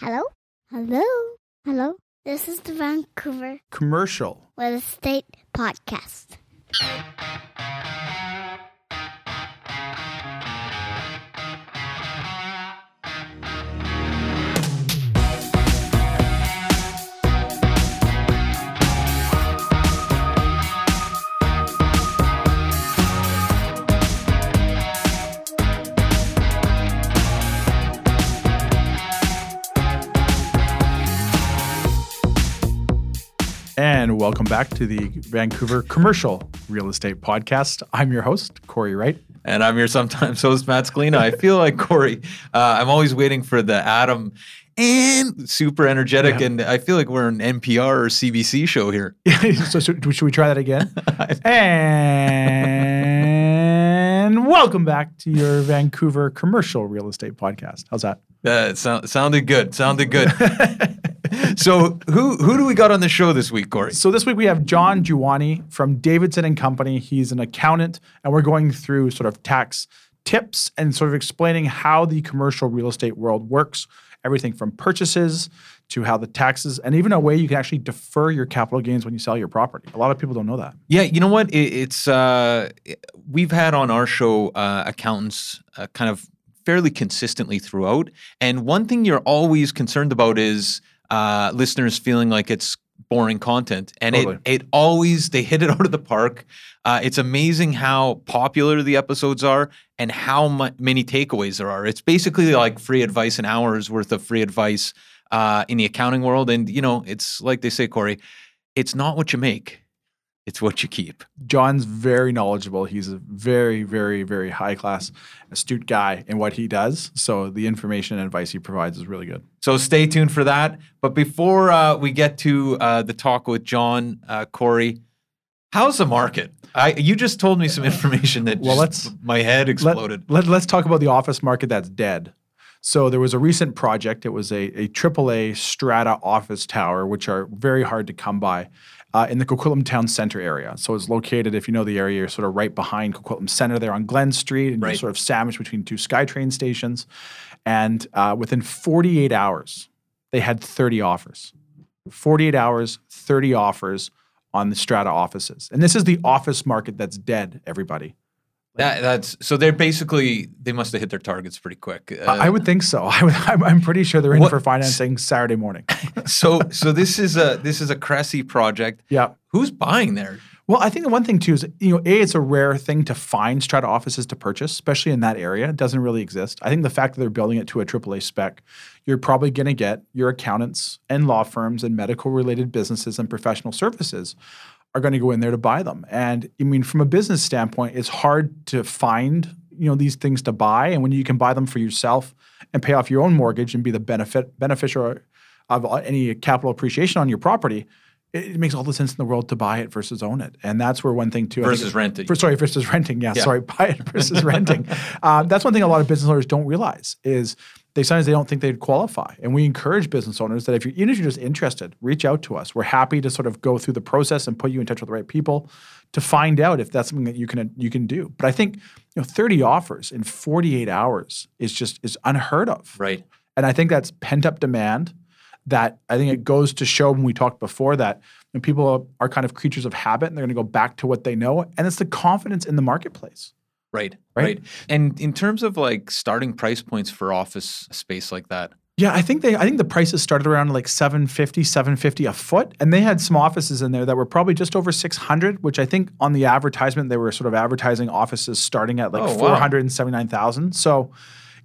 Hello? Hello? Hello? This is the Vancouver Commercial. with Real Estate Podcast. And welcome back to the Vancouver Commercial Real Estate Podcast. I'm your host, Corey Wright. And I'm your sometimes host, Matt Scalina. I feel like Corey, uh, I'm always waiting for the Adam and super energetic. Yeah. And I feel like we're an NPR or CBC show here. so, so should we try that again? and welcome back to your Vancouver Commercial Real Estate Podcast. How's that? That sound, sounded good. Sounded good. so who who do we got on the show this week, Corey? So this week we have John Giovanni from Davidson and Company. He's an accountant, and we're going through sort of tax tips and sort of explaining how the commercial real estate world works. Everything from purchases to how the taxes, and even a way you can actually defer your capital gains when you sell your property. A lot of people don't know that. Yeah, you know what? It, it's uh, we've had on our show uh, accountants uh, kind of fairly consistently throughout, and one thing you're always concerned about is uh, listeners feeling like it's boring content, and Totally. it it always they hit it out of the park. Uh, it's amazing how popular the episodes are and how mu- many takeaways there are. It's basically like free advice, an hour's worth of free advice uh, in the accounting world, and you know, it's like they say, Corey, it's not what you make. It's what you keep. John's very knowledgeable. He's a very, very, very high class, astute guy in what he does. So the information and advice he provides is really good. So stay tuned for that. But before uh, we get to uh, the talk with John, uh, Corey, how's the market? I, you just told me some information that Well, just- let's- my head exploded. Let, let, us talk about the office market that's dead. So there was a recent project. It was a, a AAA strata office tower, which are very hard to come by, uh, in the Coquitlam Town Center area. So it's located, if you know the area, you're sort of right behind Coquitlam Center there on Glen Street, and you're sort of sandwiched between two SkyTrain stations. And uh, within 48 hours, they had 30 offers. 48 hours, 30 offers on the strata offices. And this is the office market that's dead, everybody. That, that's so they're basically they must have hit their targets pretty quick. Uh, I would think so. I I'm pretty sure they're in What- for financing Saturday morning. so so this is a this is a Cressey project. yeah. Who's buying there? Well, I think the one thing too is, you know, A, it's a rare thing to find strata offices to purchase, especially in that area. It doesn't really exist. I think the fact that they're building it to a AAA spec, you're probably going to get your accountants and law firms and medical related businesses and professional services are going to go in there to buy them. And I mean, from a business standpoint, it's hard to find, you know, these things to buy. And when you can buy them for yourself and pay off your own mortgage and be the benefit beneficiary of any capital appreciation on your property, it, makes all the sense in the world to buy it versus own it. And that's where one thing too. Versus renting. For, sorry, versus renting. Yeah, Yeah. sorry, buy it versus renting. Um, that's one thing a lot of business owners don't realize is they sometimes they don't think they'd qualify. And we encourage business owners that if you're even if you're just interested, reach out to us. We're happy to sort of go through the process and put you in touch with the right people to find out if that's something that you can you can do. But I think you know 30 offers in 48 hours is just is unheard of. Right. And I think that's pent up demand. That I think it goes to show when we talked before that when people are, are kind of creatures of habit and they're going to go back to what they know. And it's the confidence in the marketplace. Right, Right? right. And in terms of like starting price points for office space like that, Yeah, I think they I think the prices started around like 750, 750 a foot. And they had some offices in there that were probably just over 600, which I think on the advertisement they were sort of advertising offices starting at like Oh, wow. 479,000. So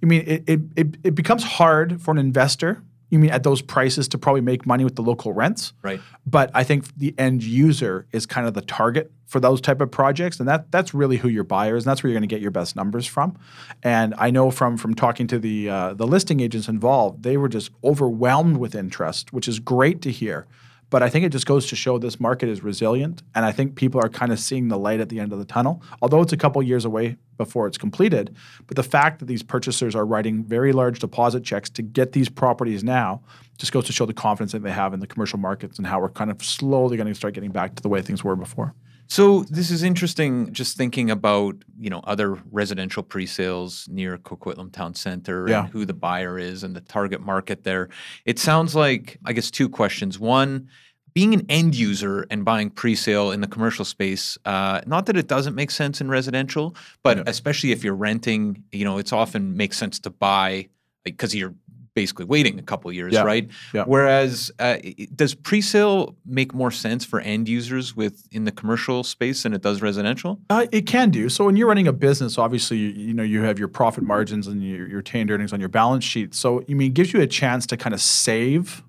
I mean it, it it it becomes hard for an investor. You mean at those prices to probably make money with the local rents? right? but I think the end user is kind of the target for those type of projects, and that that's really who your buyer is, and that's where you're going to get your best numbers from. And I know from from talking to the uh, the listing agents involved, they were just overwhelmed with interest, which is great to hear. But I think it just goes to show this market is resilient, and I think people are kind of seeing the light at the end of the tunnel. Although it's a couple years away before it's completed, but the fact that these purchasers are writing very large deposit checks to get these properties now just goes to show the confidence that they have in the commercial markets and how we're kind of slowly going to start getting back to the way things were before. So this is interesting. Just thinking about you know other residential pre-sales near Coquitlam Town Center Yeah. and who the buyer is and the target market there. It sounds like I guess two questions. One, being an end user and buying pre-sale in the commercial space. Uh, not that it doesn't make sense in residential, but Yeah. especially if you're renting, you know, it's often makes sense to buy because you're basically waiting a couple years, Yeah. right? Yeah. Whereas, uh, does pre-sale make more sense for end users with in the commercial space than it does residential? Uh, it can do. So when you're running a business, obviously you, you know you have your profit margins and your, your retained earnings on your balance sheet. So I mean, it gives you a chance to kind of save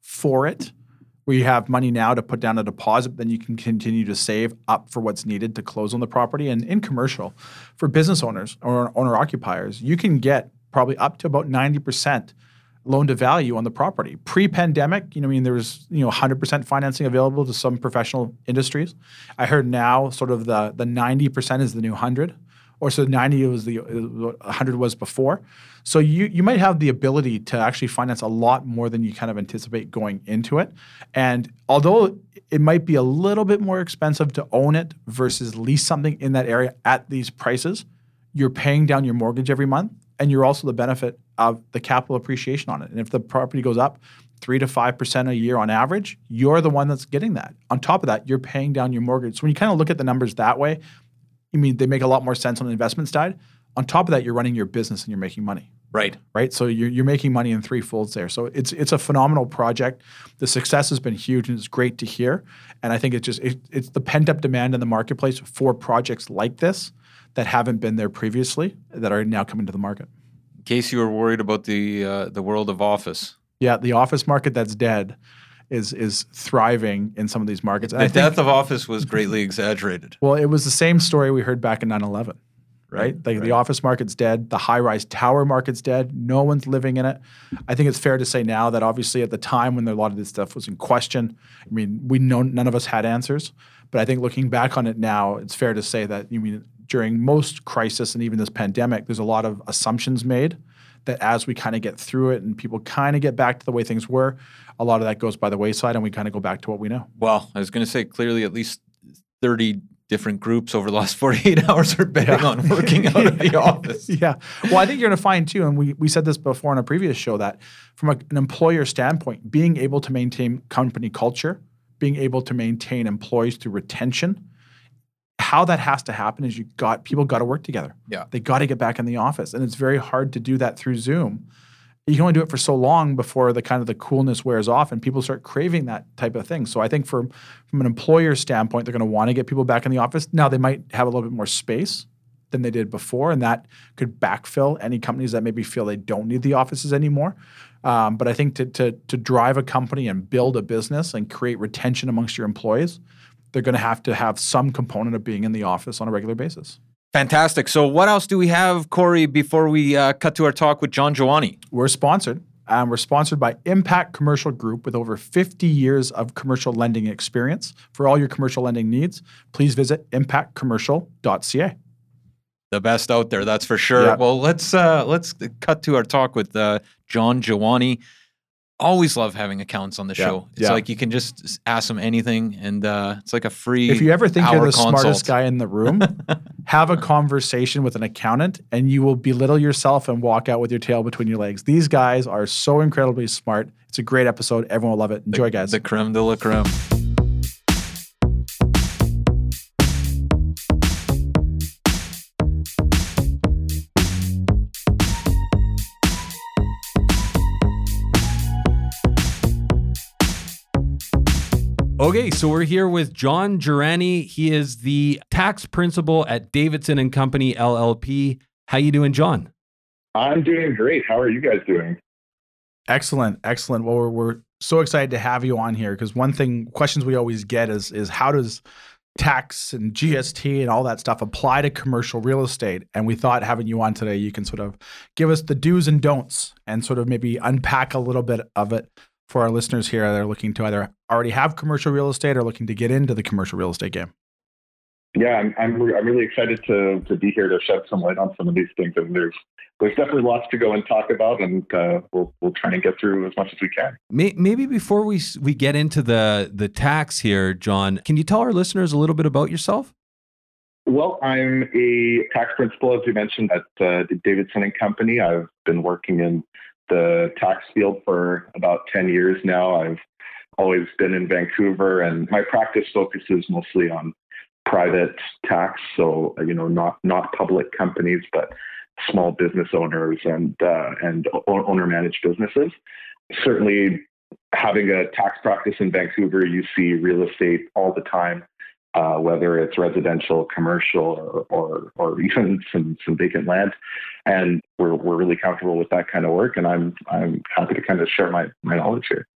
for it, where you have money now to put down a deposit, then you can continue to save up for what's needed to close on the property. And in commercial, for business owners or owner occupiers, you can get probably up to about ninety percent loan to value on the property. Pre-pandemic, you know, I mean, there was you know 100% financing available to some professional industries. I heard now sort of the the 90% is the new 100, or so 90 was the 100 was before. So you you might have the ability to actually finance a lot more than you kind of anticipate going into it. And although it might be a little bit more expensive to own it versus lease something in that area at these prices, you're paying down your mortgage every month and you're also the benefit of the capital appreciation on it. And if the property goes up three to five percent a year on average, you're the one that's getting that. On top of that, you're paying down your mortgage. So when you kind of look at the numbers that way, I mean they make a lot more sense on the investment side. On top of that, you're running your business and you're making money Right. right? So you're, you're making money in three folds there. So it's it's a phenomenal project. The success has been huge, and it's great to hear. And I think it's just it, it's the pent up demand in the marketplace for projects like this that haven't been there previously that are now coming to the market. In case you were worried about the uh, the world of office, Yeah, the office market that's dead is is thriving in some of these markets. And the I think- death of office was greatly exaggerated. Well, it was the same story we heard back in 9 11, right? Like the office market's dead, the high rise tower market's dead, no one's living in it. I think it's fair to say now that obviously at the time when a lot of this stuff was in question, I mean, we know none of us had answers. But I think looking back on it now, it's fair to say that you mean during most crisis and even this pandemic, there's a lot of assumptions made that as we kind of get through it and people kind of get back to the way things were, a lot of that goes by the wayside and we kind of go back to what we know. Well, I was going to say clearly at least thirty different groups over the last forty eight hours are betting Yeah. on working out of the office. Yeah. Well, I think you're going to find too, and we, we said this before in a previous show, that from a, an employer standpoint, being able to maintain company culture, being able to maintain employees through retention, how that has to happen is you got people got to work together. Yeah. They got to get back in the office. And it's very hard to do that through Zoom. You can only do it for so long before the kind of the coolness wears off and people start craving that type of thing. So I think from from an employer standpoint, they're going to want to get people back in the office. Now they might have a little bit more space than they did before, and that could backfill any companies that maybe feel they don't need the offices anymore. Um, but I think to, to to drive a company and build a business and create retention amongst your employees, they're going to have to have some component of being in the office on a regular basis. Fantastic. So, what else do we have, Corey, before we uh, cut to our talk with John Giovanni? We're sponsored. Um, we're sponsored by Impact Commercial Group with over 50 years of commercial lending experience. For all your commercial lending needs, please visit impactcommercial.ca. The best out there, that's for sure. Yeah. Well, let's uh, let's cut to our talk with uh, John Giovanni. Always love having accounts on the Yeah. show. It's Yeah. like you can just ask them anything, and uh, it's like a free. If you ever think you're the smartest guy in the room, have a conversation with an accountant and you will belittle yourself and walk out with your tail between your legs. These guys are so incredibly smart. It's a great episode. Everyone will love it. Enjoy, guys. the creme de la creme. Okay, so we're here with John Durrani. He is the tax principal at Davidson and Company LLP. How you doing, John? I'm doing great. How are you guys doing? Excellent, excellent. Well, we're, we're so excited to have you on here because one thing questions we always get is is how does tax and GST and all that stuff apply to commercial real estate? And we thought having you on today, you can sort of give us the do's and don'ts and sort of maybe unpack a little bit of it for our listeners here that are looking to either already have commercial real estate or looking to get into the commercial real estate game. Yeah, I'm I'm, re- I'm really excited to to be here to shed some light on some of these things. And there's there's definitely lots to go and talk about, and uh, we'll we'll try and get through as much as we can. Maybe before we we get into the the tax here, John, can you tell our listeners a little bit about yourself? Well, I'm a tax principal, as you mentioned, at uh, the Davidson and Company. I've been working in the tax field for about 10 years now. I've always been in Vancouver, and my practice focuses mostly on private tax. So, you know, not not public companies, but small business owners and uh, and owner managed businesses. Certainly, having a tax practice in Vancouver, you see real estate all the time uh, whether it's residential, commercial, or, or, or even some, some vacant land. And we're, we're really comfortable with that kind of work. And I'm, I'm happy to kind of share my, my knowledge here.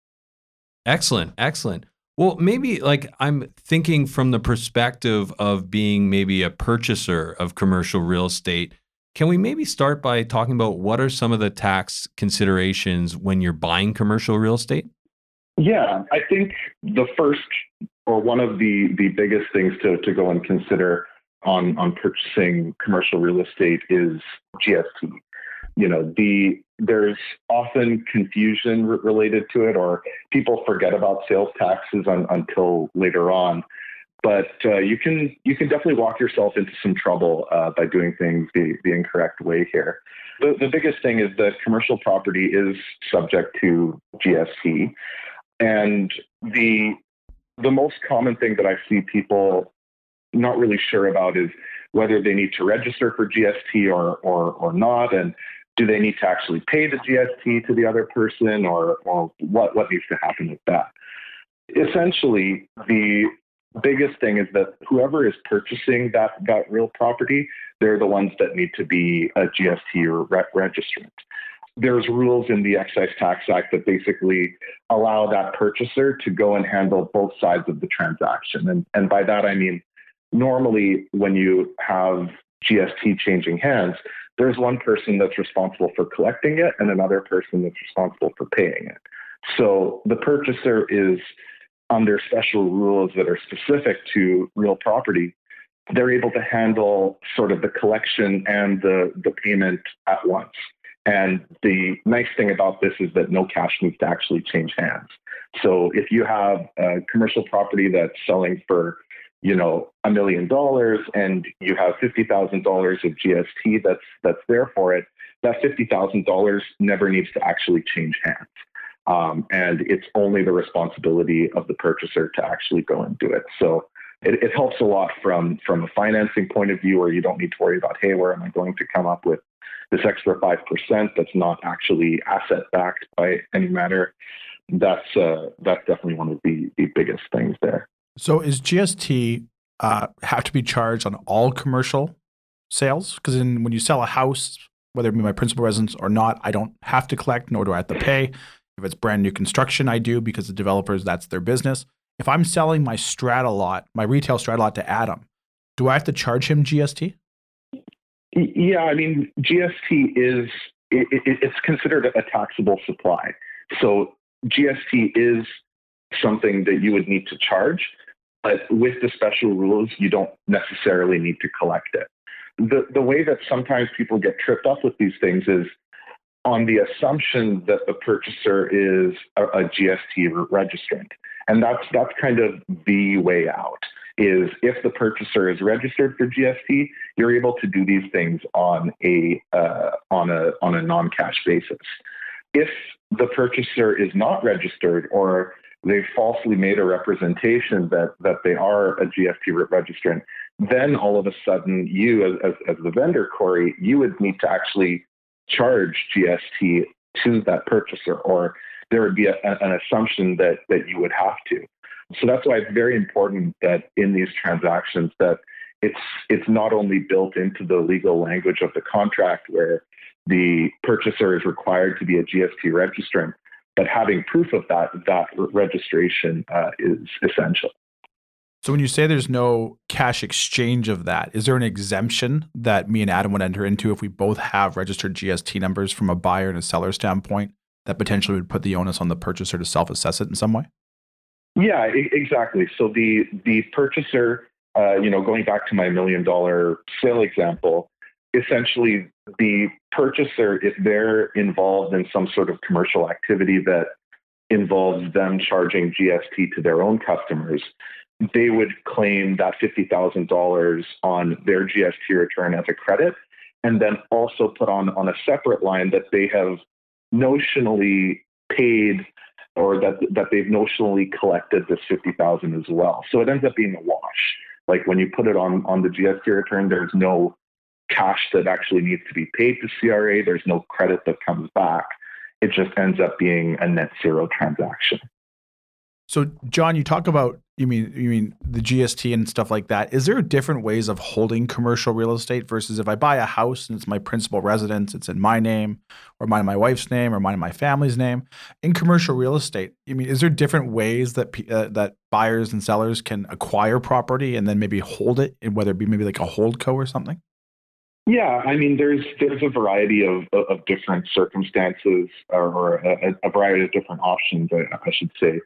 Excellent, excellent. Well, maybe like I'm thinking from the perspective of being maybe a purchaser of commercial real estate. Can we maybe start by talking about what are some of the tax considerations when you're buying commercial real estate? Yeah, I think the first or one of the, the biggest things to, to go and consider on, on purchasing commercial real estate is GST. You know, the there's often confusion re- related to it, or people forget about sales taxes un, until later on. But uh, you can you can definitely walk yourself into some trouble uh, by doing things the, the incorrect way here. The, the biggest thing is that commercial property is subject to GST, and the the most common thing that I see people not really sure about is whether they need to register for GST or or or not, and do they need to actually pay the GST to the other person, or or what what needs to happen with that? Essentially, the biggest thing is that whoever is purchasing that that real property, they're the ones that need to be a GST or re- registrant there's rules in the Excise Tax Act that basically allow that purchaser to go and handle both sides of the transaction. And, and by that, I mean, normally when you have GST changing hands, there's one person that's responsible for collecting it and another person that's responsible for paying it. So the purchaser is under special rules that are specific to real property. They're able to handle sort of the collection and the, the payment at once. And the nice thing about this is that no cash needs to actually change hands. So if you have a commercial property that's selling for, you know, a million dollars and you have fifty thousand dollars of GST that's that's there for it, that fifty thousand dollars never needs to actually change hands. Um, and it's only the responsibility of the purchaser to actually go and do it. So it, it helps a lot from from a financing point of view, where you don't need to worry about, hey, where am I going to come up with this extra 5% that's not actually asset backed by any matter. That's uh, that's definitely one of the, the biggest things there. So is GST uh, have to be charged on all commercial sales? Because when you sell a house, whether it be my principal residence or not, I don't have to collect, nor do I have to pay. If it's brand new construction, I do because the developers, that's their business. If I'm selling my strata lot, my retail strata lot to Adam, do I have to charge him GST? Yeah, I mean, GST is it, it, it's considered a taxable supply. So GST is something that you would need to charge, but with the special rules, you don't necessarily need to collect it. The the way that sometimes people get tripped up with these things is on the assumption that the purchaser is a, a GST registrant, and that's that's kind of the way out is if the purchaser is registered for GST, you're able to do these things on a uh, on a on a non-cash basis. If the purchaser is not registered or they falsely made a representation that that they are a GST registrant, then all of a sudden you as, as, as the vendor, Corey, you would need to actually charge GST to that purchaser, or there would be a, an assumption that that you would have to. So that's why it's very important that in these transactions that it's it's not only built into the legal language of the contract where the purchaser is required to be a GST registrant, but having proof of that that registration uh, is essential. So when you say there's no cash exchange of that, is there an exemption that me and Adam would enter into if we both have registered GST numbers from a buyer and a seller standpoint that potentially would put the onus on the purchaser to self-assess it in some way? Yeah, exactly. So the the purchaser uh, you know, going back to my million dollar sale example, essentially the purchaser, if they're involved in some sort of commercial activity that involves them charging GST to their own customers, they would claim that $50,000 on their GST return as a credit and then also put on on a separate line that they have notionally paid or that that they've notionally collected this 50,000 as well. So it ends up being a wash. Like when you put it on on the GST return there's no cash that actually needs to be paid to CRA, there's no credit that comes back. It just ends up being a net zero transaction. So, John, you talk about you mean you mean the GST and stuff like that. Is there different ways of holding commercial real estate versus if I buy a house and it's my principal residence, it's in my name, or mine and my wife's name, or mine and my family's name? In commercial real estate, I mean, is there different ways that uh, that buyers and sellers can acquire property and then maybe hold it, whether it be maybe like a hold co or something? Yeah, I mean, there's there's a variety of of different circumstances or, a, a variety of different options, I, I should say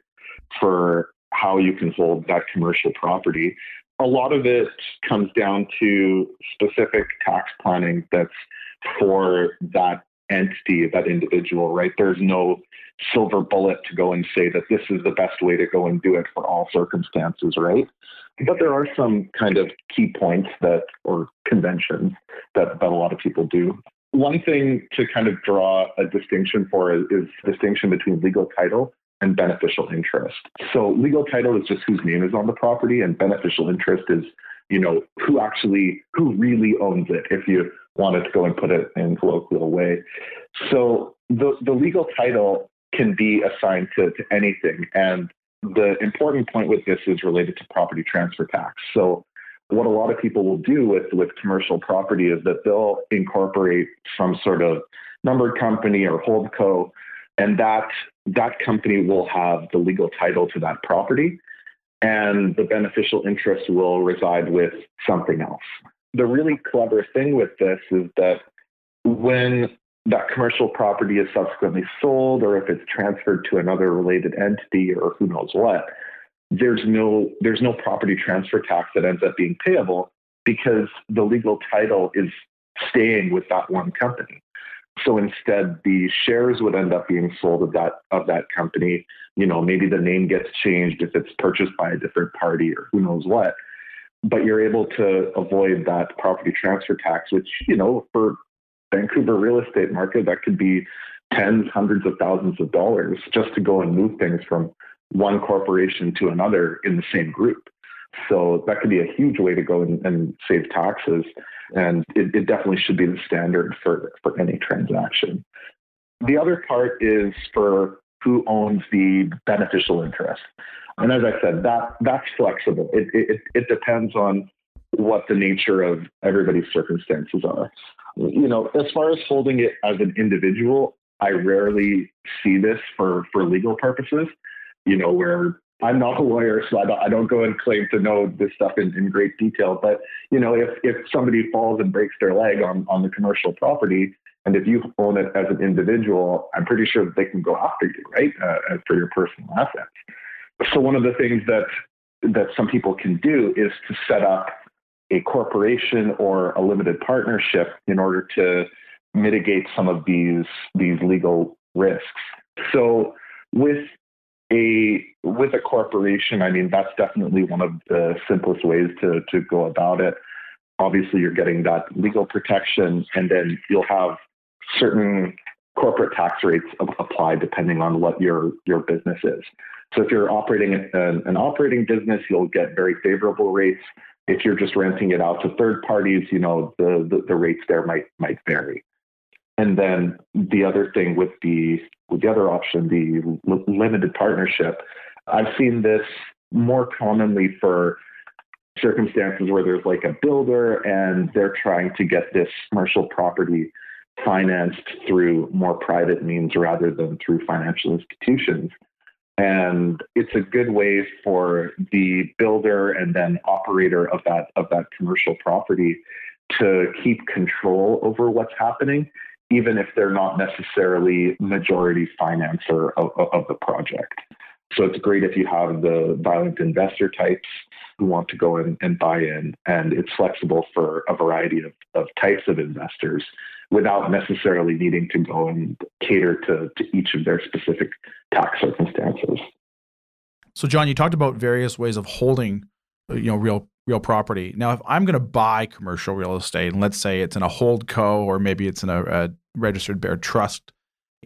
for how you can hold that commercial property. A lot of it comes down to specific tax planning that's for that entity, that individual, right? There's no silver bullet to go and say that this is the best way to go and do it for all circumstances, right? But there are some kind of key points that, or conventions that, that a lot of people do. One thing to kind of draw a distinction for is, is distinction between legal title and beneficial interest. So legal title is just whose name is on the property, and beneficial interest is, you know, who actually, who really owns it, if you wanted to go and put it in colloquial way. So the, the legal title can be assigned to, to anything. And the important point with this is related to property transfer tax. So what a lot of people will do with, with commercial property is that they'll incorporate some sort of numbered company or hold co and that that company will have the legal title to that property and the beneficial interest will reside with something else. The really clever thing with this is that when that commercial property is subsequently sold or if it's transferred to another related entity or who knows what, there's no there's no property transfer tax that ends up being payable because the legal title is staying with that one company. So instead, the shares would end up being sold of that of that company. You know, maybe the name gets changed if it's purchased by a different party or who knows what. But you're able to avoid that property transfer tax, which you know, for Vancouver real estate market, that could be tens, hundreds of thousands of dollars just to go and move things from one corporation to another in the same group. So that could be a huge way to go and, and save taxes. And it, it definitely should be the standard for, for any transaction. The other part is for who owns the beneficial interest. And as I said, that that's flexible. It, it, it depends on what the nature of everybody's circumstances are. You know, as far as holding it as an individual, I rarely see this for, for legal purposes, you know, where I'm not a lawyer, so I don't, I don't go and claim to know this stuff in, in great detail. But you know, if if somebody falls and breaks their leg on on the commercial property, and if you own it as an individual, I'm pretty sure that they can go after you, right, uh, for your personal assets. So one of the things that that some people can do is to set up a corporation or a limited partnership in order to mitigate some of these these legal risks. So with a with a corporation, I mean that's definitely one of the simplest ways to to go about it. Obviously, you're getting that legal protection, and then you'll have certain corporate tax rates apply depending on what your your business is. So if you're operating an, an operating business, you'll get very favorable rates. If you're just renting it out to third parties, you know the, the, the rates there might might vary. And then the other thing with the with the other option, the limited partnership, I've seen this more commonly for circumstances where there's like a builder and they're trying to get this commercial property financed through more private means rather than through financial institutions. And it's a good way for the builder and then operator of that of that commercial property to keep control over what's happening even if they're not necessarily majority financer of, of the project. So it's great if you have the silent investor types who want to go in and buy in, and it's flexible for a variety of, of types of investors without necessarily needing to go and cater to, to each of their specific tax circumstances. So, John, you talked about various ways of holding, you know, real real property. Now, if I'm going to buy commercial real estate, and let's say it's in a hold co or maybe it's in a, a registered bare trust,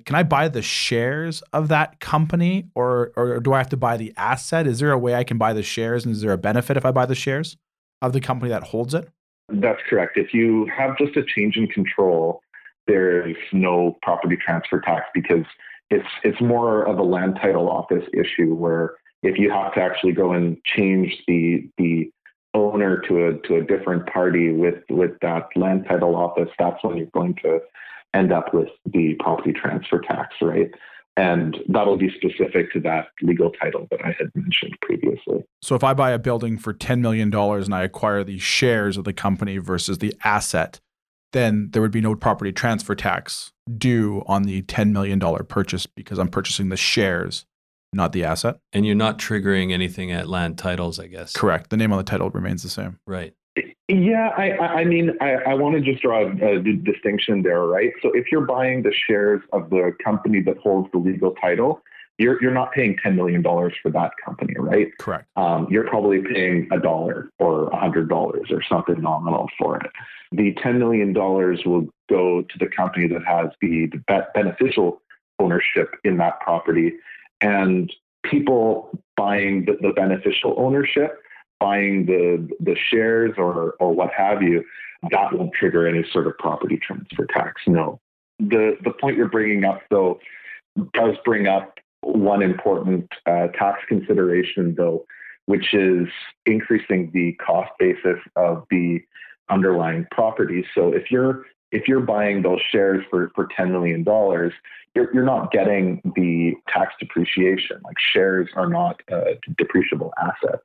can I buy the shares of that company, or or do I have to buy the asset? Is there a way I can buy the shares, and is there a benefit if I buy the shares of the company that holds it? That's correct. If you have just a change in control, there's no property transfer tax because it's it's more of a land title office issue where if you have to actually go and change the the owner to a to a different party with with that land title office, that's when you're going to end up with the property transfer tax, right? And that'll be specific to that legal title that I had mentioned previously. So if I buy a building for $10 million and I acquire the shares of the company versus the asset, then there would be no property transfer tax due on the $10 million purchase because I'm purchasing the shares, not the asset. And you're not triggering anything at land titles, I guess. Correct. The name on the title remains the same. Right. Yeah, I, I mean, I, I want to just draw a, a distinction there, right? So if you're buying the shares of the company that holds the legal title, you're you're not paying ten million dollars for that company, right? Correct. Um, you're probably paying a dollar or a hundred dollars or something nominal for it. The ten million dollars will go to the company that has the, the beneficial ownership in that property, and people buying the, the beneficial ownership buying the the shares or or what have you, that won't trigger any sort of property transfer tax. No. The the point you're bringing up though does bring up one important uh, tax consideration though, which is increasing the cost basis of the underlying property. So if you're if you're buying those shares for, for $10 million, you're, you're not getting the tax depreciation. Like shares are not uh, depreciable assets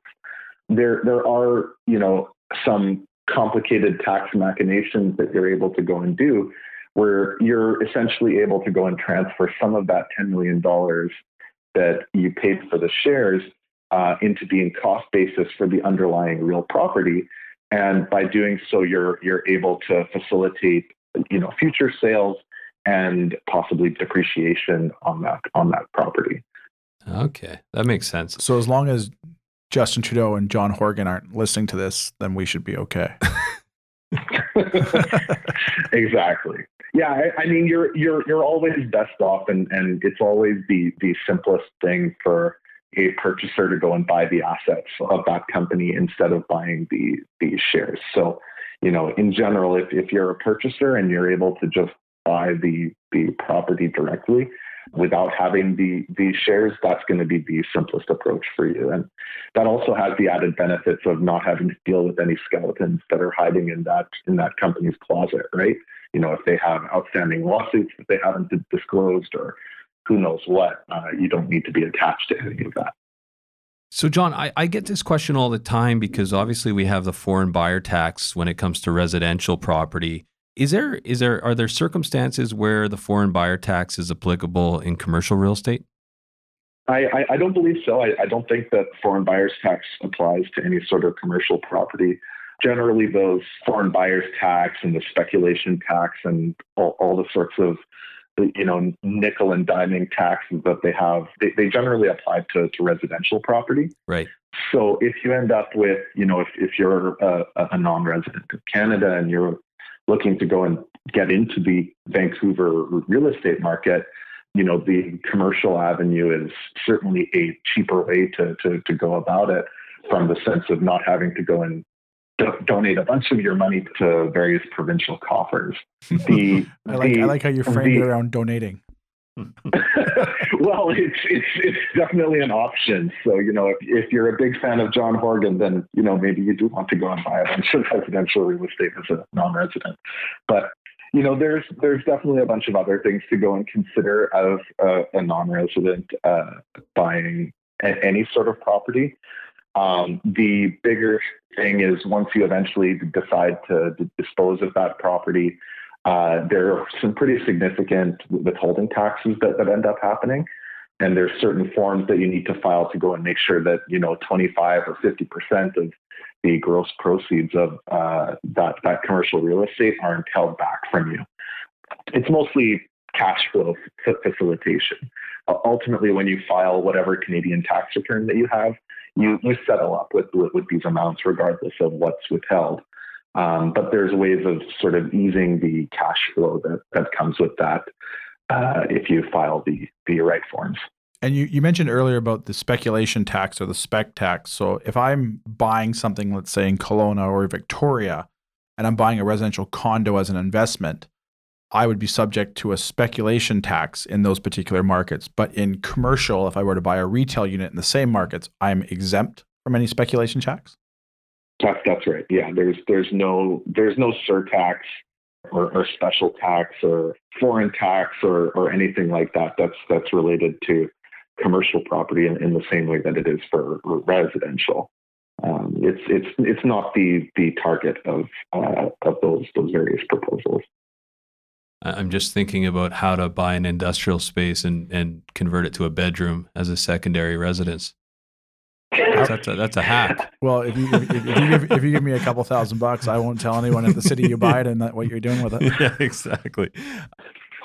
there there are you know some complicated tax machinations that you're able to go and do where you're essentially able to go and transfer some of that $10 million that you paid for the shares uh, into being cost basis for the underlying real property. And by doing so, you're, you're able to facilitate, you know, future sales and possibly depreciation on that, on that property. Okay. That makes sense. So as long as Justin Trudeau and John Horgan aren't listening to this, then we should be okay. exactly. Yeah, I, I, mean, you're you're you're always best off, and and it's always the the simplest thing for a purchaser to go and buy the assets of that company instead of buying the the shares. So, you know, in general, if if you're a purchaser and you're able to just buy the the property directly, without having the the shares, that's going to be the simplest approach for you. And that also has the added benefits of not having to deal with any skeletons that are hiding in that in that company's closet, right? You know, if they have outstanding lawsuits that they haven't disclosed or who knows what, uh, you don't need to be attached to any of that. So, John, I, I, get this question all the time because obviously we have the foreign buyer tax when it comes to residential property. Is there is there are there circumstances where the foreign buyer tax is applicable in commercial real estate? I, I, I don't believe so. I, I, don't think that foreign buyers tax applies to any sort of commercial property. Generally, those foreign buyers tax and the speculation tax and all, all the sorts of you know nickel and diming taxes that they have, they, they generally apply to, to residential property. Right. So if you end up with, you know, if, if you're a, a non-resident of Canada and you're looking to go and get into the Vancouver real estate market, you know, the commercial avenue is certainly a cheaper way to, to, to go about it from the sense of not having to go and do- donate a bunch of your money to various provincial coffers. The, I, like, the, I like how you framed the, it around donating. well, it's it's it's definitely an option. So you know, if if you're a big fan of John Horgan, then you know maybe you do want to go and buy a bunch of residential real estate as a non-resident. But you know, there's there's definitely a bunch of other things to go and consider as a, a non-resident uh, buying a, any sort of property. Um, the bigger thing is once you eventually decide to, dispose of that property uh, there are some pretty significant withholding taxes that, that end up happening. and there's certain forms that you need to file to go and make sure that you know 25 or 50 percent of the gross proceeds of uh, that that commercial real estate aren't held back from you. It's mostly cash flow facilitation. Uh, ultimately, when you file whatever Canadian tax return that you have, you you settle up with with, with these amounts regardless of what's withheld. Um, but there's ways of sort of easing the cash flow that that comes with that uh, if you file the the right forms. And you, you mentioned earlier about the speculation tax or the spec tax. So if I'm buying something, let's say in Kelowna or Victoria, and I'm buying a residential condo as an investment, I would be subject to a speculation tax in those particular markets. But in commercial, if I were to buy a retail unit in the same markets, I'm exempt from any speculation tax. That's that's right. Yeah, there's there's no there's no surtax or, or special tax or foreign tax or or anything like that. That's that's related to commercial property in, in the same way that it is for residential. Um, it's it's it's not the the target of uh, of those those various proposals. I'm just thinking about how to buy an industrial space and and convert it to a bedroom as a secondary residence. That's a, that's a hack. Well, if you if, if, you give, if you give me a couple thousand bucks, I won't tell anyone at the city you buy it and that what you're doing with it. Yeah, exactly.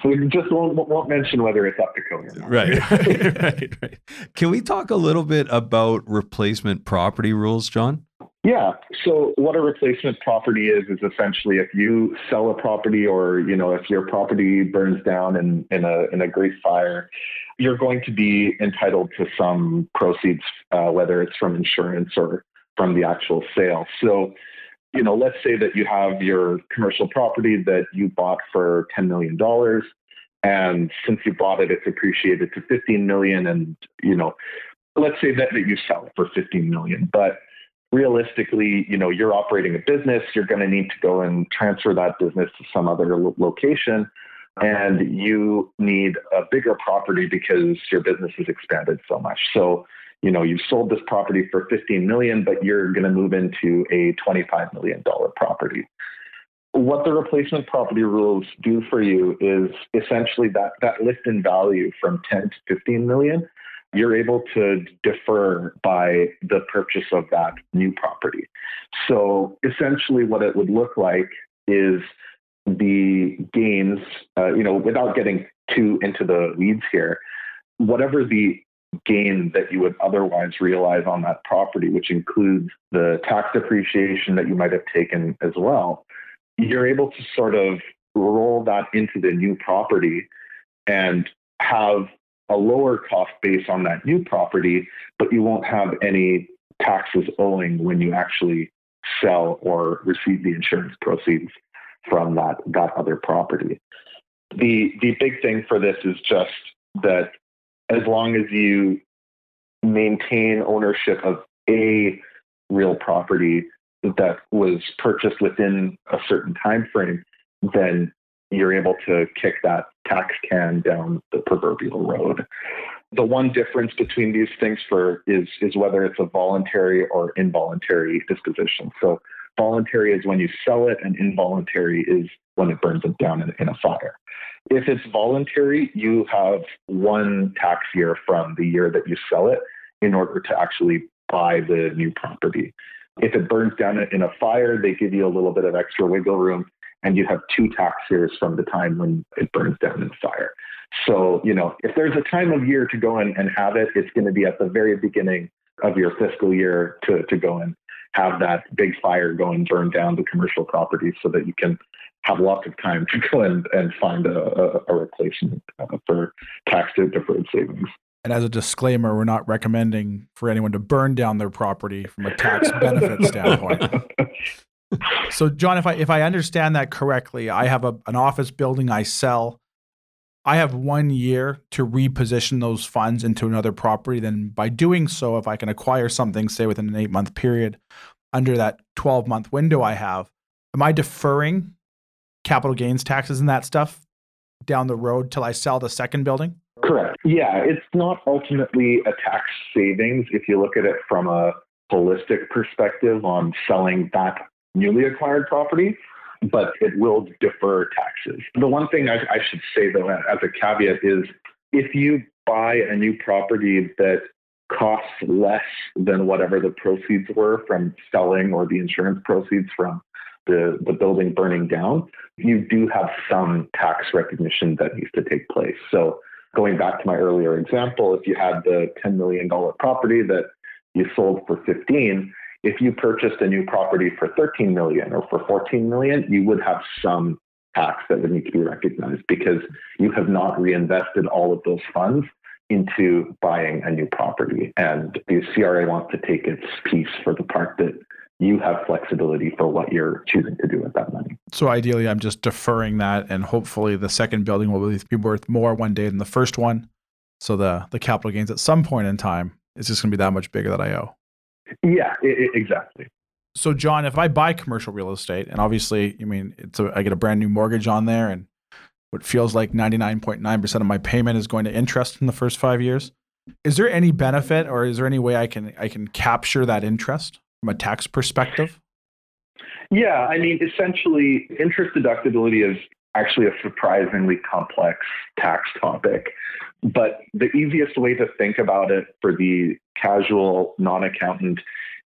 We just won't, won't mention whether it's up to code. Right, right, right, right. Can we talk a little bit about replacement property rules, John? Yeah. So what a replacement property is is essentially if you sell a property or you know if your property burns down in, in a in a great fire, you're going to be entitled to some proceeds, uh, whether it's from insurance or from the actual sale. So, you know, let's say that you have your commercial property that you bought for $10 million. And since you bought it, it's appreciated to 15 million. And, you know, let's say that, that you sell it for 15 million. But realistically, you know, you're operating a business, you're going to need to go and transfer that business to some other lo- location and you need a bigger property because your business has expanded so much. So, you know, you've sold this property for 15 million, but you're going to move into a 25 million dollar property. What the replacement property rules do for you is essentially that that lift in value from 10 to 15 million you're able to defer by the purchase of that new property. So essentially, what it would look like is the gains, uh, you know, without getting too into the weeds here, whatever the gain that you would otherwise realize on that property, which includes the tax depreciation that you might have taken as well, you're able to sort of roll that into the new property and have a lower cost base on that new property, but you won't have any taxes owing when you actually sell or receive the insurance proceeds from that that other property. The the big thing for this is just that as long as you maintain ownership of a real property that was purchased within a certain time frame, then you're able to kick that tax can down the proverbial road. The one difference between these things for is is whether it's a voluntary or involuntary disposition. So Voluntary is when you sell it, and involuntary is when it burns it down in, in a fire. If it's voluntary, you have one tax year from the year that you sell it in order to actually buy the new property. If it burns down in a fire, they give you a little bit of extra wiggle room and you have two tax years from the time when it burns down in fire. So, you know, if there's a time of year to go in and have it, it's going to be at the very beginning of your fiscal year to, to go and have that big fire go and burn down the commercial property so that you can have lots of time to go and, and find a, a, a replacement uh, for tax deferred savings. And as a disclaimer, we're not recommending for anyone to burn down their property from a tax benefit standpoint. So, John, if I if I understand that correctly, I have a, an office building I sell. I have one year to reposition those funds into another property. Then, by doing so, if I can acquire something, say within an eight month period, under that 12 month window I have, am I deferring capital gains taxes and that stuff down the road till I sell the second building? Correct. Yeah, it's not ultimately a tax savings if you look at it from a holistic perspective on selling that newly acquired property but it will defer taxes. The one thing I, I should say, though, as a caveat is if you buy a new property that costs less than whatever the proceeds were from selling or the insurance proceeds from the, the building burning down, you do have some tax recognition that needs to take place. So going back to my earlier example, if you had the $10 million property that you sold for 15, if you purchased a new property for 13 million or for 14 million, you would have some tax that would need to be recognized because you have not reinvested all of those funds into buying a new property. And the CRA wants to take its piece for the part that you have flexibility for what you're choosing to do with that money. So ideally, I'm just deferring that, and hopefully, the second building will be worth more one day than the first one. So the the capital gains at some point in time is just going to be that much bigger that I owe. Yeah, it, it, exactly. So John, if I buy commercial real estate, and obviously, I mean, it's a, I get a brand new mortgage on there, and what feels like 99.9% of my payment is going to interest in the first five years. Is there any benefit, or is there any way I can I can capture that interest? from a tax perspective? Yeah, I mean, essentially, interest deductibility is actually a surprisingly complex tax topic. But the easiest way to think about it for the casual non accountant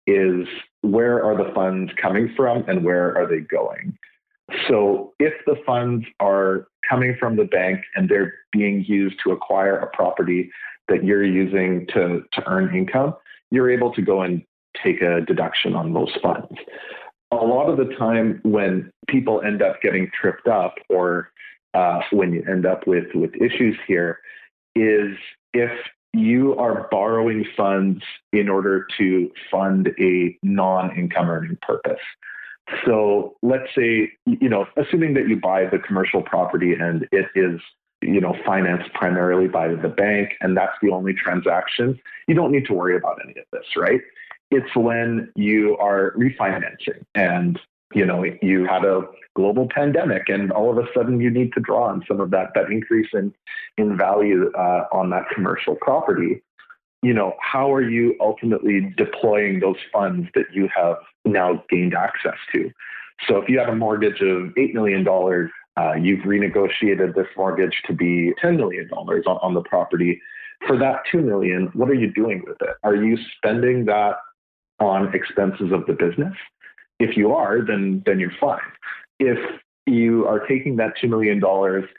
is where are the funds coming from and where are they going? So if the funds are coming from the bank and they're being used to acquire a property that you're using to, to earn income, you're able to go and take a deduction on those funds. A lot of the time, when people end up getting tripped up, or uh, when you end up with with issues here, is if you are borrowing funds in order to fund a non-income earning purpose. So let's say, you know, assuming that you buy the commercial property and it is, you know, financed primarily by the bank and that's the only transaction, you don't need to worry about any of this, right? It's when you are refinancing and you know you had a global pandemic and all of a sudden you need to draw on some of that that increase in in value uh, on that commercial property. You know how are you ultimately deploying those funds that you have now gained access to? So if you have a mortgage of $8 million uh, you've renegotiated this mortgage to be $10 million on, on the property. For that 2 million what are you doing with it? Are you spending that on expenses of the business. If you are, then then you're fine. If you are taking that $2 million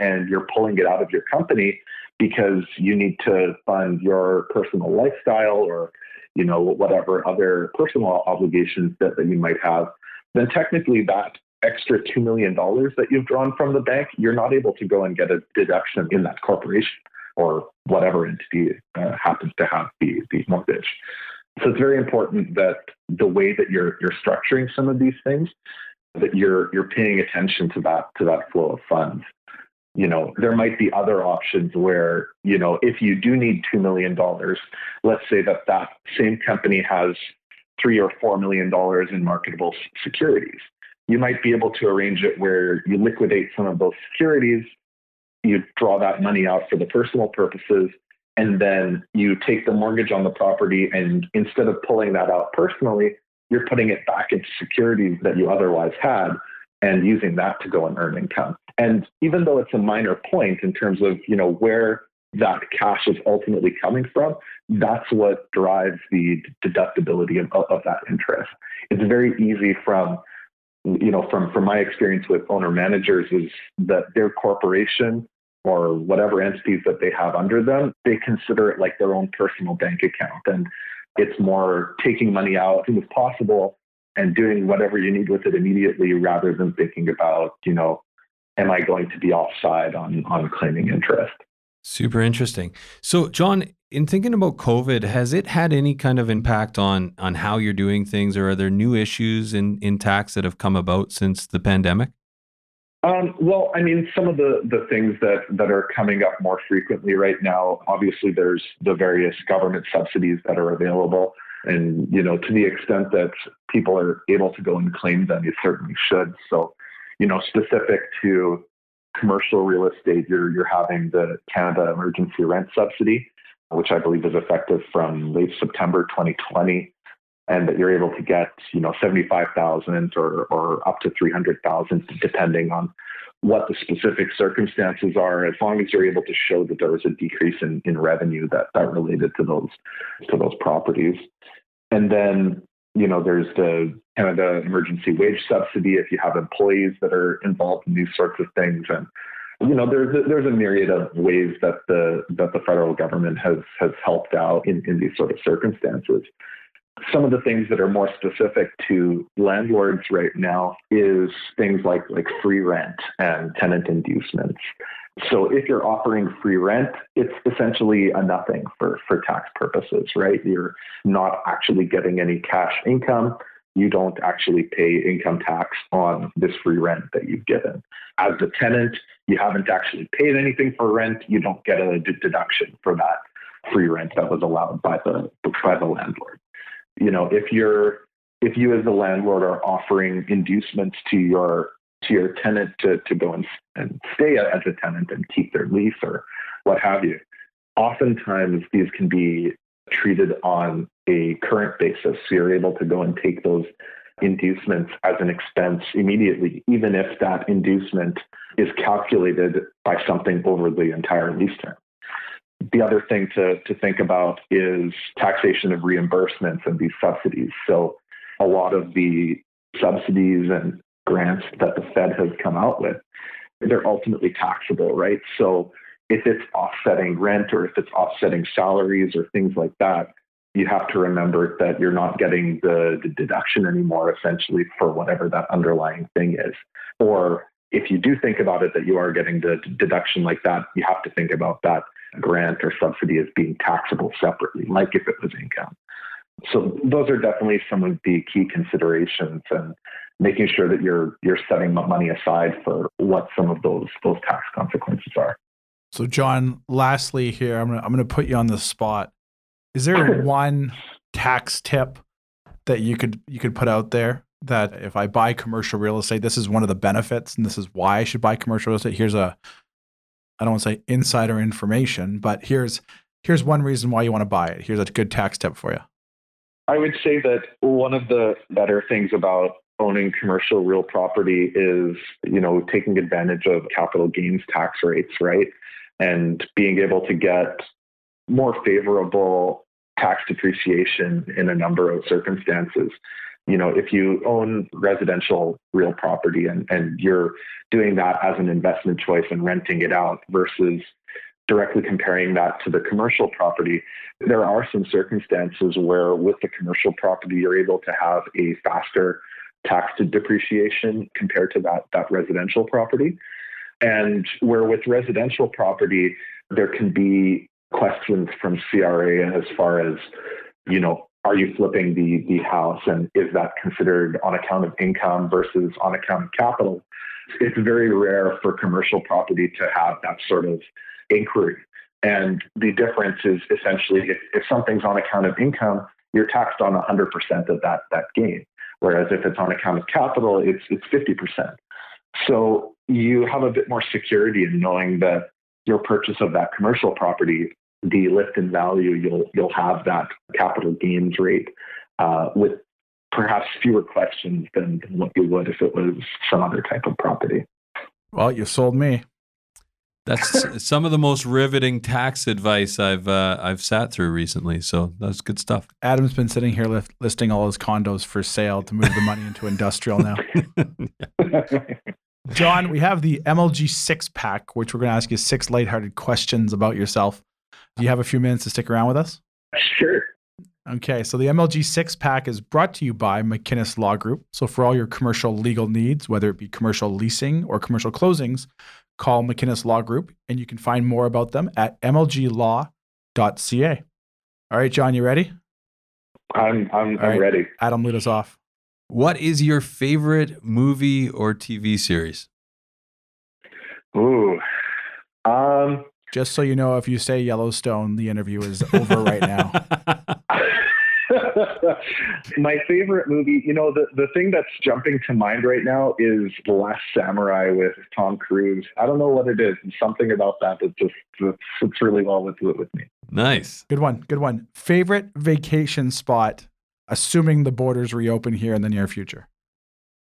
and you're pulling it out of your company because you need to fund your personal lifestyle or you know whatever other personal obligations that, that you might have then technically that extra $2 million that you've drawn from the bank you're not able to go and get a deduction in that corporation or whatever entity uh, happens to have the, the mortgage so it's very important that the way that you're you're structuring some of these things, that you're you're paying attention to that to that flow of funds. You know, there might be other options where, you know, if you do need $2 million, let's say that that same company has three or $4 million in marketable securities. You might be able to arrange it where you liquidate some of those securities, you draw that money out for the personal purposes, and then you take the mortgage on the property and instead of pulling that out personally you're putting it back into securities that you otherwise had and using that to go and earn income. And even though it's a minor point in terms of you know where that cash is ultimately coming from that's what drives the deductibility of, of that interest. It's very easy from you know from from my experience with owner managers is that their corporation or whatever entities that they have under them, they consider it like their own personal bank account. And it's more taking money out as soon as possible and doing whatever you need with it immediately rather than thinking about, you know, am I going to be offside on on claiming interest? Super interesting. So, John, in thinking about COVID, has it had any kind of impact on on how you're doing things, or are there new issues in in tax that have come about since the pandemic? Um, well, I mean, some of the, the things that, that are coming up more frequently right now, obviously there's the various government subsidies that are available. And, you know, to the extent that people are able to go and claim them, you certainly should. So, you know, specific to commercial real estate, you're, you're having the Canada Emergency Rent Subsidy, which I believe is effective from late September 2020 and that you're able to get, you know, 75,000 or, or up to 300,000, depending on what the specific circumstances are, as long as you're able to show that there was a decrease in, in revenue that, that related to those to those properties. And then, you know, there's the Canada Emergency Wage Subsidy if you have employees that are involved in these sorts of things. And you know, there's a, there's a myriad of ways that the that the federal government has has helped out in, in these sort of circumstances. Some of the things that are more specific to landlords right now is things like like free rent and tenant inducements. So if you're offering free rent, it's essentially a nothing for, for tax purposes, right? You're not actually getting any cash income you don't actually pay income tax on this free rent that you've given. As the tenant, you haven't actually paid anything for rent. You don't get a deduction for that free rent that was allowed by the by the landlord. You know, if you're if you as the landlord are offering inducements to your to your tenant to, to go and, and stay as a tenant and keep their lease or what have you, oftentimes these can be treated on a current basis. So you're able to go and take those inducements as an expense immediately, even if that inducement is calculated by something over the entire lease term. The other thing to, to think about is taxation of reimbursements and these subsidies. So a lot of the subsidies and grants that the Fed has come out with, they're ultimately taxable, right? So if it's offsetting rent or if it's offsetting salaries or things like that, you have to remember that you're not getting the, the deduction anymore, essentially, for whatever that underlying thing is. Or if you do think about it that you are getting the deduction like that, you have to think about that grant or subsidy as being taxable separately, like if it was income. So those are definitely some of the key considerations and making sure that you're you're setting money aside for what some of those those tax consequences are. So John, lastly here, I'm gonna I'm gonna put you on the spot. Is there one tax tip that you could you could put out there that if I buy commercial real estate, this is one of the benefits, and this is why I should buy commercial real estate. Here's a I don't want to say insider information, but here's here's one reason why you want to buy it. Here's a good tax tip for you. I would say that one of the better things about owning commercial real property is, you know, taking advantage of capital gains tax rates, right? And being able to get more favorable tax depreciation in a number of circumstances. You know, if you own residential real property and, and you're doing that as an investment choice and renting it out versus directly comparing that to the commercial property, there are some circumstances where with the commercial property, you're able to have a faster tax to depreciation compared to that, that residential property. And where with residential property, there can be questions from CRA as far as, you know, are you flipping the the house and is that considered on account of income versus on account of capital? It's very rare for commercial property to have that sort of inquiry. And the difference is essentially if, if something's on account of income, you're taxed on 100% of that that gain. Whereas if it's on account of capital, it's it's 50%. So you have a bit more security in knowing that your purchase of that commercial property, the lift in value, you'll you'll have that capital gains rate uh, with perhaps fewer questions than, than what you would if it was some other type of property. Well, you sold me. That's some of the most riveting tax advice I've uh, I've sat through recently. So that's good stuff. Adam's been sitting here list, listing all his condos for sale to move the money into industrial now. John, we have the MLG six pack, which we're going to ask you six lighthearted questions about yourself. Do you have a few minutes to stick around with us? Sure. Okay, so the MLG six pack is brought to you by McKinnis Law Group. So for all your commercial legal needs, whether it be commercial leasing or commercial closings, call McKinnis Law Group, and you can find more about them at mlglaw.ca. All right, John, you ready? I'm I'm, I'm ready. Adam, lead us off. What is your favorite movie or TV series? Ooh. Um Just so you know, if you say Yellowstone, the interview is over right now. my favorite movie, you know, the, the thing that's jumping to mind right now is The Last Samurai with Tom Cruise. I don't know what it is. Something about that that just that fits really well with with me. Nice. Good one. Good one. Favorite vacation spot assuming the borders reopen here in the near future?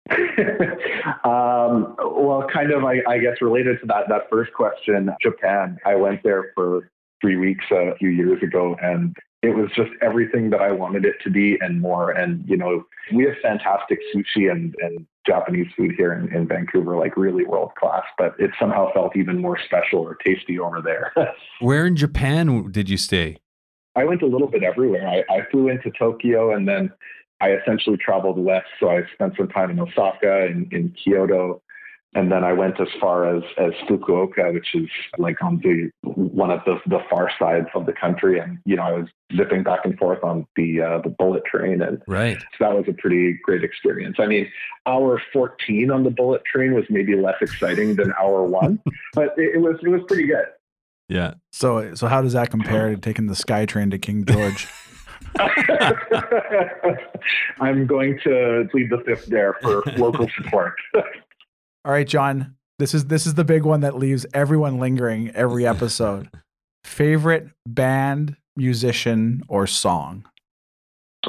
um, well, kind of, I, I, guess, related to that that first question, Japan. I went there for three weeks a few years ago, and it was just everything that I wanted it to be and more. And you know, we have fantastic sushi and, and Japanese food here in, in Vancouver, like really world class. But it somehow felt even more special or tasty over there. Where in Japan did you stay? I went a little bit everywhere. I, I flew into Tokyo and then I essentially traveled west. So I spent some time in Osaka and in Kyoto. And then I went as far as, as Fukuoka, which is like on the one of the, the far sides of the country. And, you know, I was zipping back and forth on the uh, the bullet train. And right. so that was a pretty great experience. I mean, hour 14 on the bullet train was maybe less exciting than hour one, but it, it was it was pretty good. Yeah. So so how does that compare to taking the SkyTrain to King George? I'm going to plead the fifth there for local support. All right, John. This is this is the big one that leaves everyone lingering every episode. Favorite band, musician, or song?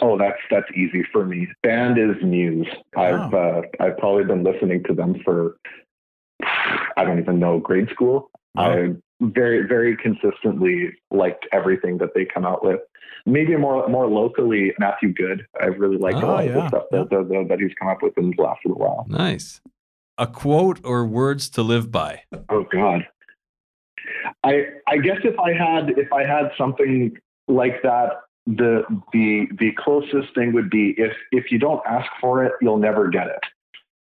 Oh, that's that's easy for me. Band is Muse. I've uh, I've probably been listening to them for I don't even know grade school. Oh. I very very consistently liked everything that they come out with. Maybe more more locally, Matthew Good. I've really liked oh, a lot yeah. of the stuff that, yeah. that, that he's come up with in the last little while. Nice. A quote or words to live by. Oh God. I I guess if I had if I had something like that, the the the closest thing would be if if you don't ask for it, you'll never get it.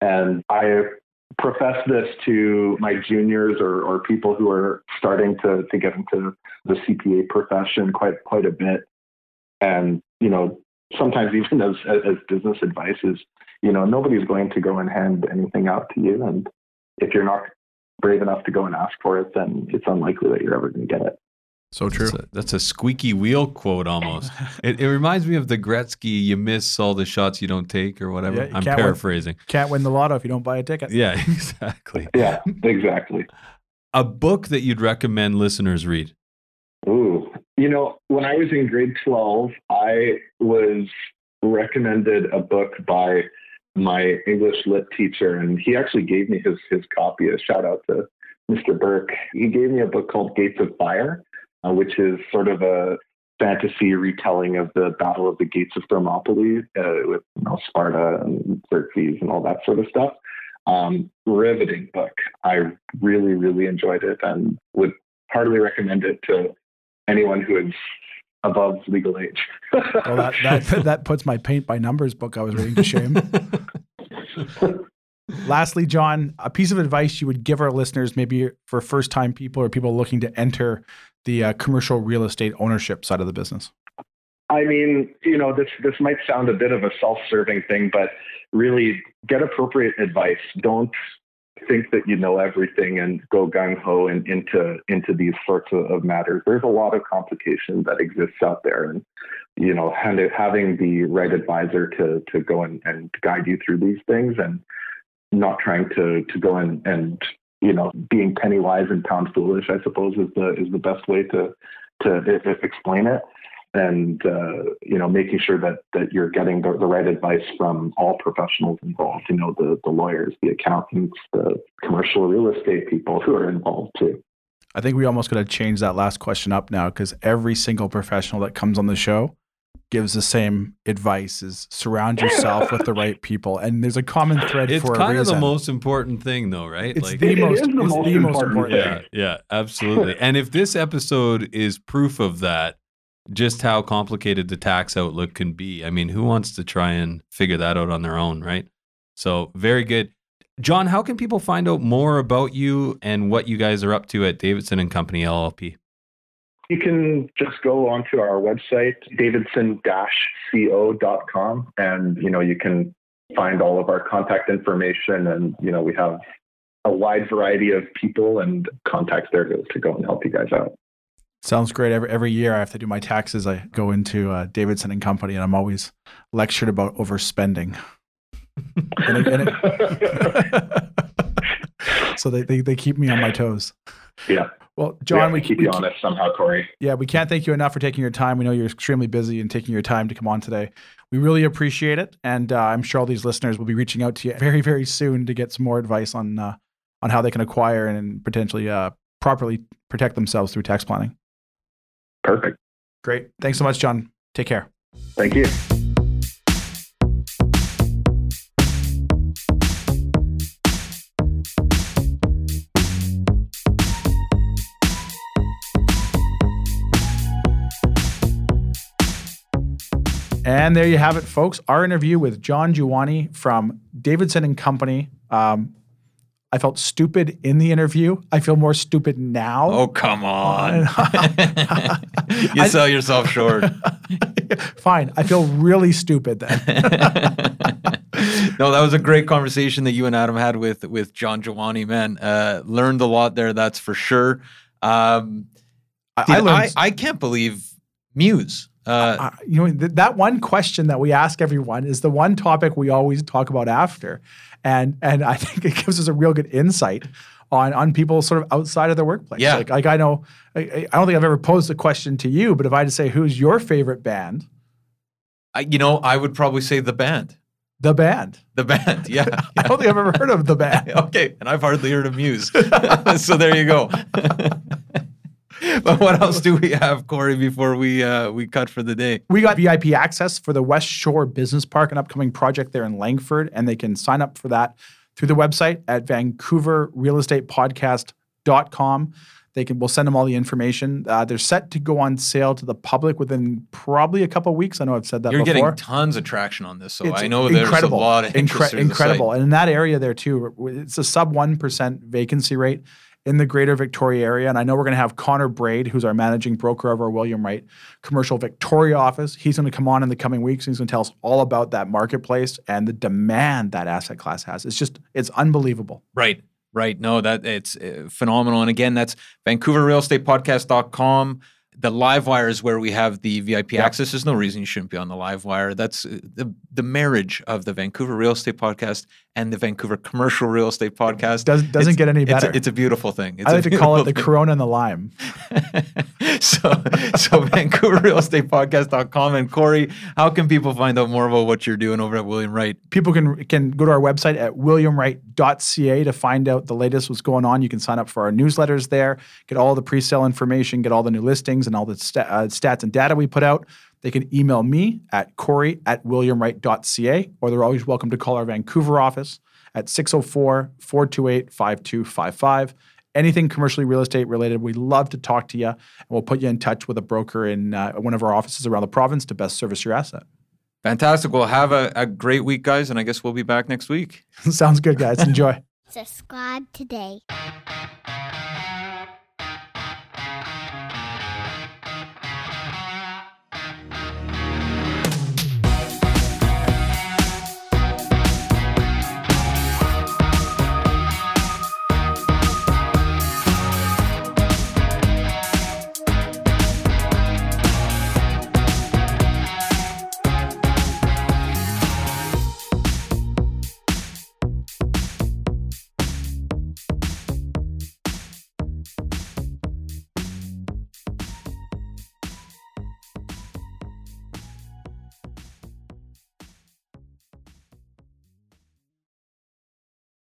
And I profess this to my juniors or, or people who are starting to, to get into the CPA profession quite quite a bit. And, you know, sometimes even as, as business advice is, you know, nobody's going to go and hand anything out to you. And if you're not brave enough to go and ask for it, then it's unlikely that you're ever going to get it. So true. That's a, that's a, squeaky wheel quote almost. it, it, reminds me of the Gretzky, you miss all the shots you don't take or whatever. Yeah, I'm paraphrasing. Win, can't win the lotto if you don't buy a ticket. Yeah, exactly. yeah, exactly. A book that you'd recommend listeners read? Ooh, you know, when I was in grade 12, I was recommended a book by my English lit teacher, and he actually gave me his his copy. A shout out to Mr. Burke. He gave me a book called Gates of Fire uh, which is sort of a fantasy retelling of the Battle of the Gates of Thermopylae uh, with you know, Sparta and Xerxes and all that sort of stuff. Um, riveting book. I really, really enjoyed it and would heartily recommend it to anyone who is above legal age. well, that, that, that puts my paint by numbers book I was reading to shame. Lastly, John, a piece of advice you would give our listeners, maybe for first time people or people looking to enter the uh, commercial real estate ownership side of the business? I mean, you know, this this might sound a bit of a self-serving thing, but really get appropriate advice. Don't think that you know everything and go gung ho into into these sorts of, of, matters. There's a lot of complication that exists out there, and you know, having the right advisor to to go and, and guide you through these things, and not trying to to go and and you know, being penny wise and pound foolish, I suppose, is the is the best way to to explain it. And uh, you know, making sure that that you're getting the, the right advice from all professionals involved. You know, the the lawyers, the accountants, the commercial real estate people who are involved too. I think we almost got to change that last question up now because every single professional that comes on the show gives the same advice is surround yourself with the right people. And there's a common thread for it. it's for kind of the most important thing though right? It's like, the, most, the, most, the most important yeah yeah absolutely. And if this episode is proof of that just how complicated the tax outlook can be i mean who wants to try and figure that out on their own right? So very good. John how can people find out more about you and what you guys are up to at davidson and company llp you can just go onto our website, davidson-co.com, and you know you can find all of our contact information, and you know we have a wide variety of people and contacts there to, to go and help you guys out. Sounds great. Every every year I have to do my taxes. I go into uh, Davidson and Company, and I'm always lectured about overspending. and it, and it so they, they they keep me on my toes. Yeah. Well, John, have we, keep we you honest somehow, Corey. Yeah, we can't thank you enough for taking your time. We know you're extremely busy and taking your time to come on today. We really appreciate it, and uh, I'm sure all these listeners will be reaching out to you very, very soon to get some more advice on uh, on how they can acquire and potentially uh, properly protect themselves through tax planning. Perfect. Great. Thanks so much, John. Take care. Thank you. And there you have it, folks. Our interview with John Giovanni from Davidson and Company. Um, I felt stupid in the interview. I feel more stupid now. Oh, come on. you sell yourself short. Fine. I feel really stupid then. no, that was a great conversation that you and Adam had with with John Giovanni. Man, uh, learned a lot there. That's for sure. Um, I, I I. I, can't believe Muse. Uh, uh, you know th- that one question that we ask everyone is the one topic we always talk about after, and and I think it gives us a real good insight on on people sort of outside of their workplace. Yeah. like, like I know I, I don't think I've ever posed a question to you, but if I had to say who's your favorite band, I, you know, I would probably say the band. the band. The band, yeah. I don't think I've ever heard of the band. okay, and I've hardly heard of Muse. so there you go. but what else do we have, Corey, before we uh, we cut for the day? We got VIP access for the West Shore Business Park, an upcoming project there in Langford, and they can sign up for that through the website at vancouverrealestatepodcast.com. They can we'll send them all the information. Uh, they're set to go on sale to the public within probably a couple of weeks. I know I've said that You're before. getting tons of traction on this, so It's I know there's a lot of Incre- interest. the site. incredible. And in that area there too, it's a sub one percent vacancy rate in the greater Victoria area. And I know we're going to have Connor Braid, who's our managing broker of our William Wright commercial Victoria office. He's going to come on in the coming weeks. And he's going to tell us all about that marketplace and the demand that asset class has. It's just, it's unbelievable. Right. Right. No, that it's uh, phenomenal. And again, that's VancouverRealEstatePodcast.com. The live wire is where we have the VIP Yep. access. There's no reason you shouldn't be on the live wire. That's uh, the the marriage of the Vancouver Real Estate Podcast and the Vancouver Commercial Real Estate Podcast. Does, doesn't It's- get any It's better. a, it's a beautiful thing. It's I like to call it the thing. Corona and the Lime. so, so VancouverRealEstatePodcast.com. And Corey, how can people find out more about what you're doing over at William Wright? people can can go to our website at williamwright.ca to find out the latest what's going on. You can sign up for our newsletters there, get all the pre-sale information, get all the new listings and all the sta- uh, stats and data we put out. They can email me at corey at williamwright.ca, or they're always welcome to call our Vancouver office at 604-428-5255. Anything commercially real estate related, we love to talk to you, and we'll put you in touch with a broker in uh, one of our offices around the province to best service your asset. Fantastic. Well, have a, a great week, guys. And I guess we'll be back next week. Sounds good, guys. Enjoy. Subscribe today.